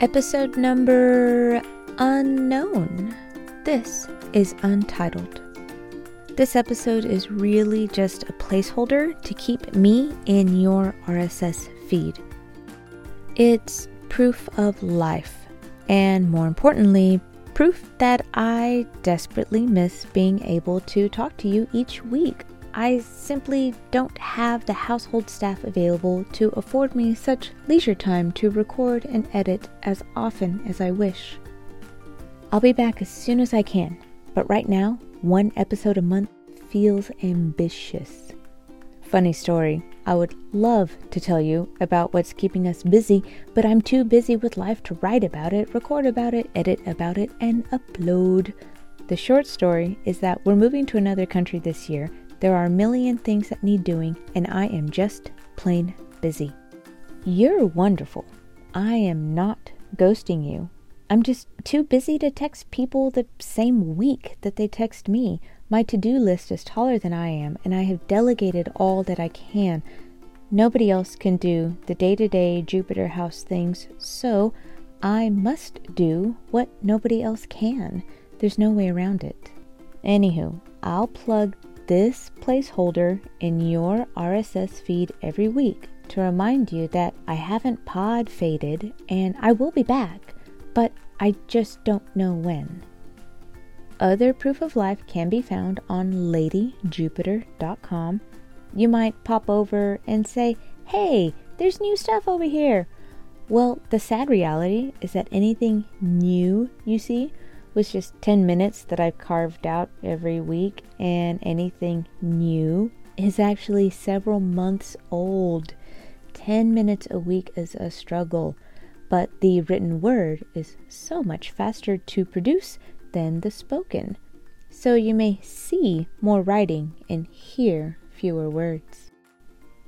Episode number unknown. This is Untitled. This episode is really just a placeholder to keep me in your RSS feed. It's proof of life, and more importantly, proof that I desperately miss being able to talk to you each week. I simply don't have the household staff available to afford me such leisure time to record and edit as often as I wish. I'll be back as soon as I can, but right now, one episode a month feels ambitious. Funny story, I would love to tell you about what's keeping us busy, but I'm too busy with life to write about it, record about it, edit about it, and upload. The short story is that we're moving to another country this year there are a million things that need doing, and I am just plain busy. You're wonderful. I am not ghosting you. I'm just too busy to text people the same week that they text me. My to do list is taller than I am, and I have delegated all that I can. Nobody else can do the day to day Jupiter House things, so I must do what nobody else can. There's no way around it. Anywho, I'll plug this placeholder in your RSS feed every week to remind you that I haven't pod faded and I will be back, but I just don't know when. Other proof of life can be found on ladyjupiter.com. You might pop over and say, hey, there's new stuff over here. Well, the sad reality is that anything new you see was just 10 minutes that I've carved out every week, and anything new is actually several months old. 10 minutes a week is a struggle, but the written word is so much faster to produce than the spoken. So you may see more writing and hear fewer words.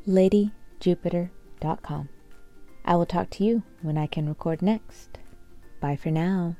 LadyJupiter.com. I will talk to you when I can record next. Bye for now.